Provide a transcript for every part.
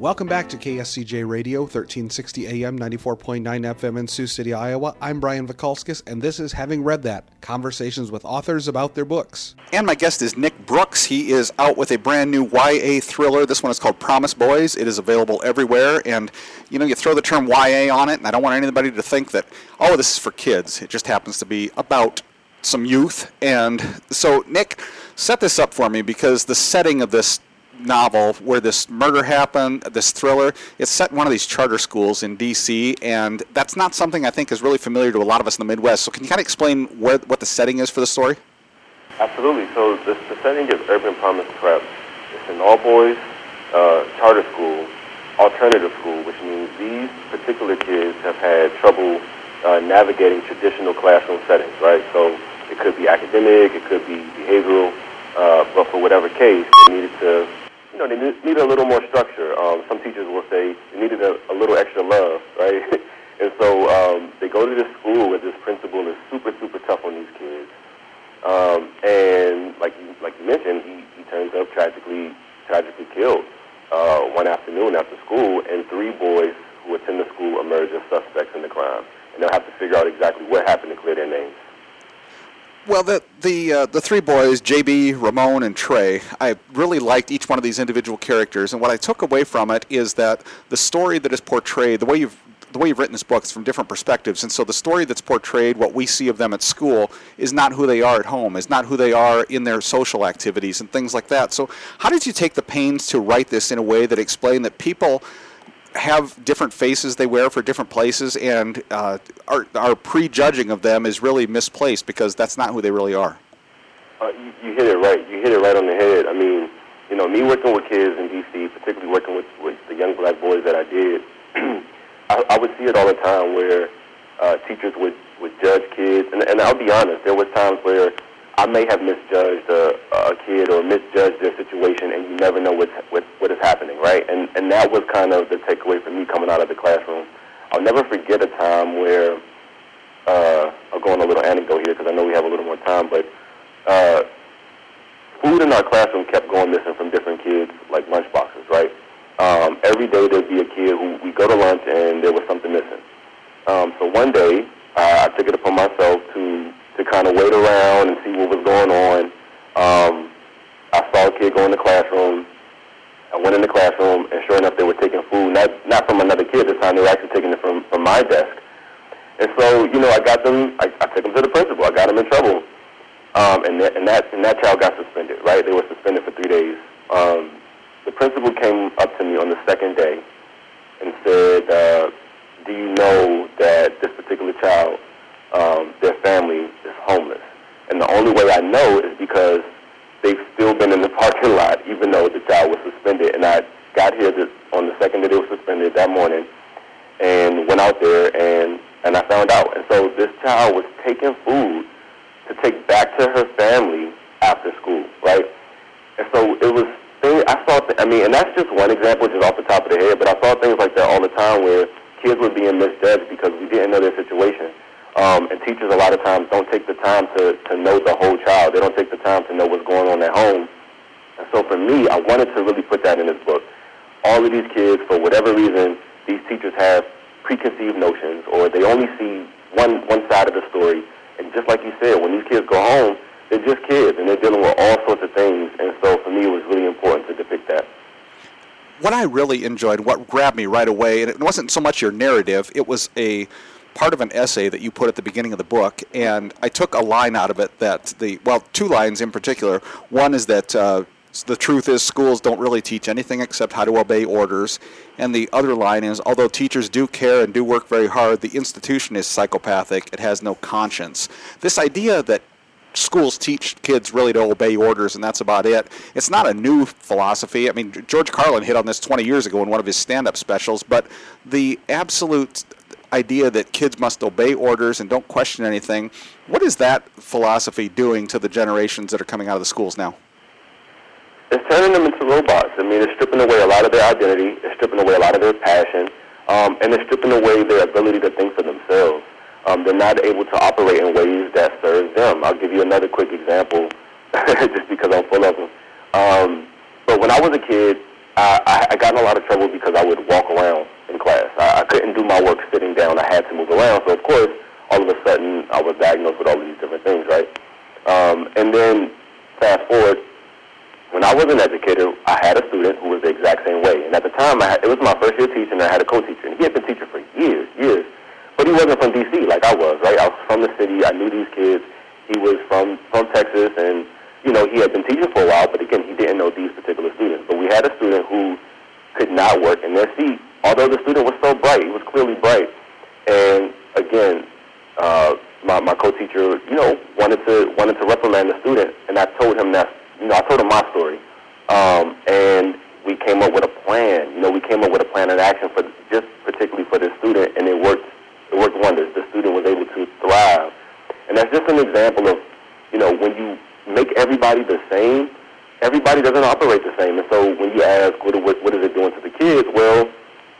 Welcome back to KSCJ Radio, 1360 AM, 94.9 FM in Sioux City, Iowa. I'm Brian Vakulskas, and this is Having Read That Conversations with Authors About Their Books. And my guest is Nick Brooks. He is out with a brand new YA thriller. This one is called Promise Boys. It is available everywhere, and you know, you throw the term YA on it, and I don't want anybody to think that, oh, this is for kids. It just happens to be about some youth. And so, Nick, set this up for me because the setting of this novel where this murder happened, this thriller. It's set in one of these charter schools in D.C., and that's not something I think is really familiar to a lot of us in the Midwest. So, can you kind of explain where, what the setting is for the story? Absolutely. So, the, the setting is Urban Promise Prep. It's an all boys uh, charter school, alternative school, which means these particular kids have had trouble uh, navigating traditional classroom settings, right? So, it could be academic, it could be behavioral, uh, but for whatever case, they needed to know, they need a little more structure. Um, some teachers will say they needed a, a little extra love, right? and so um, they go to this school where this principal is super, super tough on these kids. Um, and like you, like you mentioned, he, he turns up tragically, tragically killed uh, one afternoon after school, and three boys who attend the school emerge as suspects in the crime. And they'll have to figure out exactly what happened to clear their names. Well, the the uh, the three boys, JB, Ramon, and Trey, I really liked each one of these individual characters, and what I took away from it is that the story that is portrayed, the way you've the way you've written this book is from different perspectives, and so the story that's portrayed, what we see of them at school, is not who they are at home, is not who they are in their social activities and things like that. So, how did you take the pains to write this in a way that explained that people have different faces they wear for different places, and uh, our, our prejudging of them is really misplaced because that's not who they really are. Uh, you, you hit it right. You hit it right on the head. I mean, you know, me working with kids in D.C., particularly working with, with the young black boys that I did, I, I would see it all the time where uh, teachers would, would judge kids. And, and I'll be honest, there was times where I may have misjudged a, a kid or misjudged their situation, and you never know what's, what, what is happening, right? And, and that was kind of the takeaway for me coming out of the classroom. I'll never forget a time where, uh, I'll go on a little anecdote here because I know we have a little more time, but uh, food in our classroom kept going missing from different kids, like lunchboxes, right? Um, every day there'd be a kid who we go to lunch and there was something missing. Um, so one day uh, I took it upon myself to to kind of wait around and see what was going on. Um, I saw a kid go in the classroom. I went in the classroom, and sure enough, they were taking food, not not from another kid this time. They were actually taking it from from my desk. And so, you know, I got them. I, I took them to the principal. I got them in trouble, um, and that and that and that child got suspended. Right? They were suspended for three days. Um, the principal came up to me on the second day and said, uh, "Do you know that this particular child um, their family is homeless. And the only way I know is because they've still been in the parking lot, even though the child was suspended. And I got here this, on the second that they were suspended that morning and went out there and, and I found out. And so this child was taking food to take back to her family after school, right? And so it was, I saw, th- I mean, and that's just one example, just off the top of the head, but I saw things like that all the time where kids were being misjudged because we didn't know their situation. Um, and teachers a lot of times don't take the time to, to know the whole child. They don't take the time to know what's going on at home. And so for me, I wanted to really put that in this book. All of these kids, for whatever reason, these teachers have preconceived notions or they only see one, one side of the story. And just like you said, when these kids go home, they're just kids and they're dealing with all sorts of things. And so for me, it was really important to depict that what I really enjoyed, what grabbed me right away, and it wasn't so much your narrative, it was a part of an essay that you put at the beginning of the book, and I took a line out of it that the well, two lines in particular. One is that uh, the truth is schools don't really teach anything except how to obey orders, and the other line is although teachers do care and do work very hard, the institution is psychopathic. It has no conscience. This idea that schools teach kids really to obey orders and that's about it. It's not a new philosophy. I mean, George Carlin hit on this 20 years ago in one of his stand up specials, but the absolute idea that kids must obey orders and don't question anything. What is that philosophy doing to the generations that are coming out of the schools now? It's turning them into robots. I mean, it's stripping away a lot of their identity. It's stripping away a lot of their passion. Um, and it's stripping away their ability to think for themselves. Um, they're not able to operate in ways that serve them. I'll give you another quick example, just because I'm full of them. Um, but when I was a kid, I, I got in a lot of trouble because I would walk around in class. I, I couldn't do my work sitting down. I had to move around. So of course, all of a sudden, I was diagnosed with all of these different things, right? Um, and then fast forward, when I was an educator, I had a student who was the exact same way. And at the time, I had, it was my first year teaching, and I had a co-teacher. And he had been teaching for years, years. But he wasn't from D.C. like I was, right? I was from the city. I knew these kids. He was from, from Texas, and, you know, he had been teaching for a while, but again, he didn't know these particular students. But we had a student who could not work in their seat, although the student was so bright. He was clearly bright. And again, uh, my, my co-teacher, you know, wanted to wanted to reprimand the student, and I told him that, you know, I told him my story, um, and we came up with a plan. You know, we came up with a plan of action for just particularly for this student, and it worked. It worked wonders. The student was able to thrive, and that's just an example of, you know, when you make everybody the same, everybody doesn't operate the same. And so when you ask, what, what, what is it doing to the kids? Well,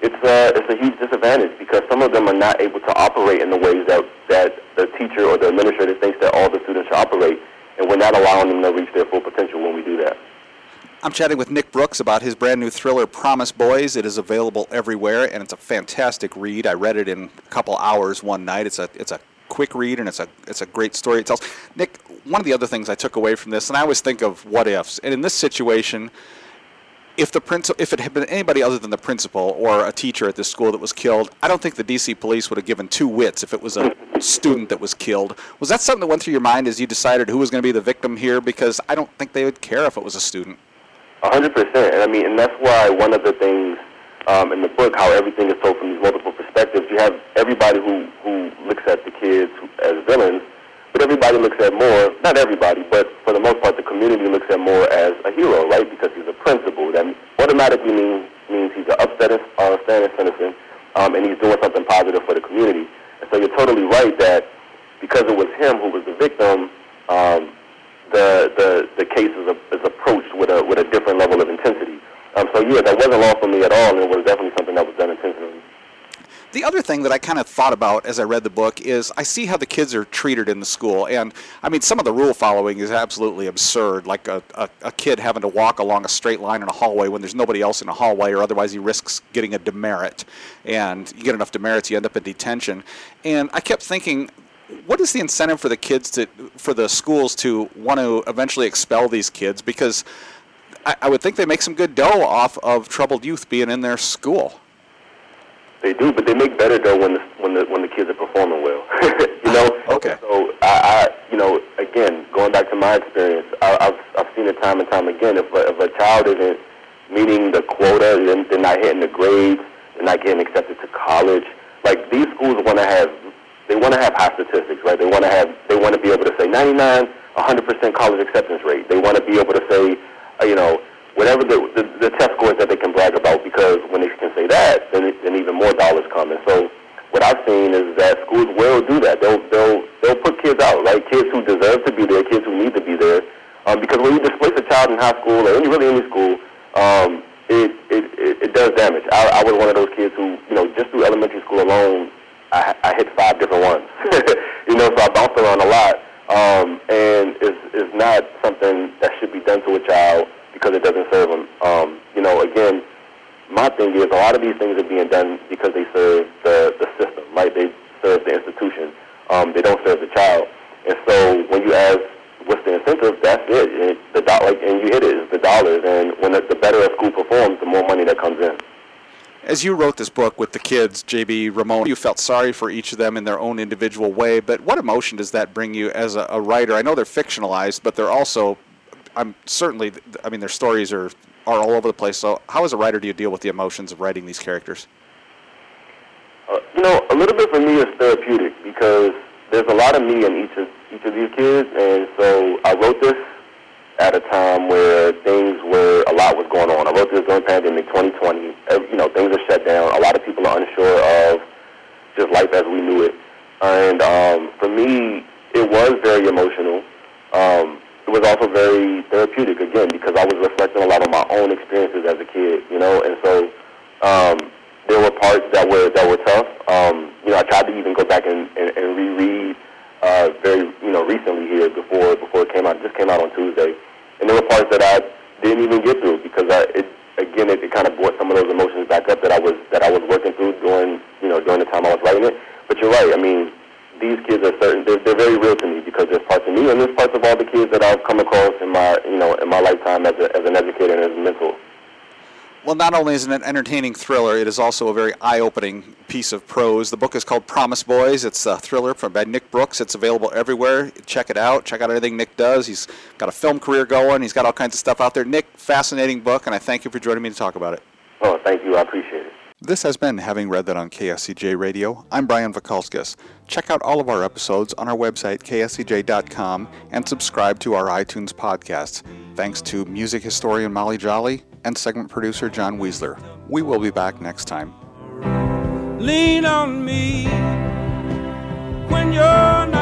it's a, it's a huge disadvantage because some of them are not able to operate in the ways that, that the teacher or the administrator thinks that all the students should operate, and we're not allowing them to reach their full potential when we do that. I'm chatting with Nick Brooks about his brand new thriller, Promise Boys. It is available everywhere, and it's a fantastic read. I read it in a couple hours one night. It's a it's a quick read, and it's a it's a great story it tells. Nick, one of the other things I took away from this, and I always think of what ifs, and in this situation, if the principal, if it had been anybody other than the principal or a teacher at this school that was killed, I don't think the DC police would have given two wits if it was a student that was killed. Was that something that went through your mind as you decided who was going to be the victim here? Because I don't think they would care if it was a student. A hundred percent, and I mean, and that's why one of the things um, in the book, how everything is told from these multiple perspectives. You have everybody who who looks at the kids as villains, but everybody looks at Moore, not everybody, but for the most part, the community looks at Moore as a hero, right? Because he's a principal. That automatically means means he's an upstanding, uh, citizen, um, and he's doing something positive for the community. And so you're totally right that because it was him who was the victim, um, the the the case is, a, is approached with a with a different level of intensity. Um, so yeah, that wasn't lost on me at all, and it was definitely something that was done intentionally. The other thing that I kind of thought about as I read the book is I see how the kids are treated in the school. And I mean, some of the rule following is absolutely absurd, like a, a, a, kid having to walk along a straight line in a hallway when there's nobody else in a hallway, or otherwise he risks getting a demerit. And you get enough demerits, you end up in detention. And I kept thinking, what is the incentive for the kids to, for the schools to want to eventually expel these kids? Because I, I would think they make some good dough off of troubled youth being in their school. They do, but they make better dough when the when the when the kids are performing well. you know. Okay. So I, I, you know, again, going back to my experience, I, I've I've seen it time and time again. If a, if a child isn't meeting the quota, then they're not hitting the grades, they're not getting accepted to college. Like these schools want to have, they want to have high statistics, right? They want to have, they want to be able to say 99, 100% college acceptance rate. They want to be able to say, uh, you know, whatever the, the, the test scores that they can brag about because when they can say that, then, then even more dollars come. And so what I've seen is that schools will do that. They'll, they'll, they'll put kids out, right? Kids who deserve to be there, kids who need to be there. Um, because when you displace a child in high school or any, really any school, um, it, it, it, it does damage. I, I was one you know, just through elementary school alone, I, I hit five different ones. you know, so I bounced around a lot. Um, and it's, it's not something that should be done to a child because it doesn't serve them. Um, you know, again, my thing is a lot of these things are being done because they serve the, the system, right? They serve the institution. Um, they don't serve the child. And so when you ask what's the incentive, that's it. it the do- like, and you hit it, it's the dollars. And when the, the better a school performs, the more money that comes in. As you wrote this book with the kids, JB, Ramon, you felt sorry for each of them in their own individual way, but what emotion does that bring you as a, a writer? I know they're fictionalized, but they're also I'm certainly, I mean, their stories are are all over the place. So, how as a writer do you deal with the emotions of writing these characters? Uh, you know, a little bit for me is therapeutic because there's a lot of me in each of each of these kids, and so I wrote this at a time where things were a lot was going on. I wrote this during pandemic 2020. You know, things are shut down. A lot of people are unsure of just life as we knew it, and um, for me, it was very emotional. Um, it was also very therapeutic again because I was reflecting a lot on my own experiences as a kid, you know, and so um, there were parts that were that were tough. Um, you know, I tried to even go back and, and, and reread uh, very you know recently here before before it came out. Just came out on Tuesday, and there were parts that I didn't even get through because I it again, it, it kind of brought some of those emotions back up that I was that I was working through during you know during the time I was writing it. But you're right. I mean, these kids are certain they're, they're very real to me because there's parts of me and there's parts of all the kids that I've come across in my you know in my lifetime as, a, as an educator and as a mentor. Well, not only is it an entertaining thriller, it is also a very eye-opening piece of prose. The book is called Promise Boys. It's a thriller from by Nick Brooks. It's available everywhere. Check it out. Check out everything Nick does. He's got a film career going. He's got all kinds of stuff out there. Nick, fascinating book, and I thank you for joining me to talk about it. Oh, thank you. I appreciate it. This has been Having Read That on KSCJ Radio. I'm Brian Vakulskas. Check out all of our episodes on our website, kscj.com, and subscribe to our iTunes podcasts. Thanks to music historian Molly Jolly and segment producer John Weisler. We will be back next time. Lean on me when you're not.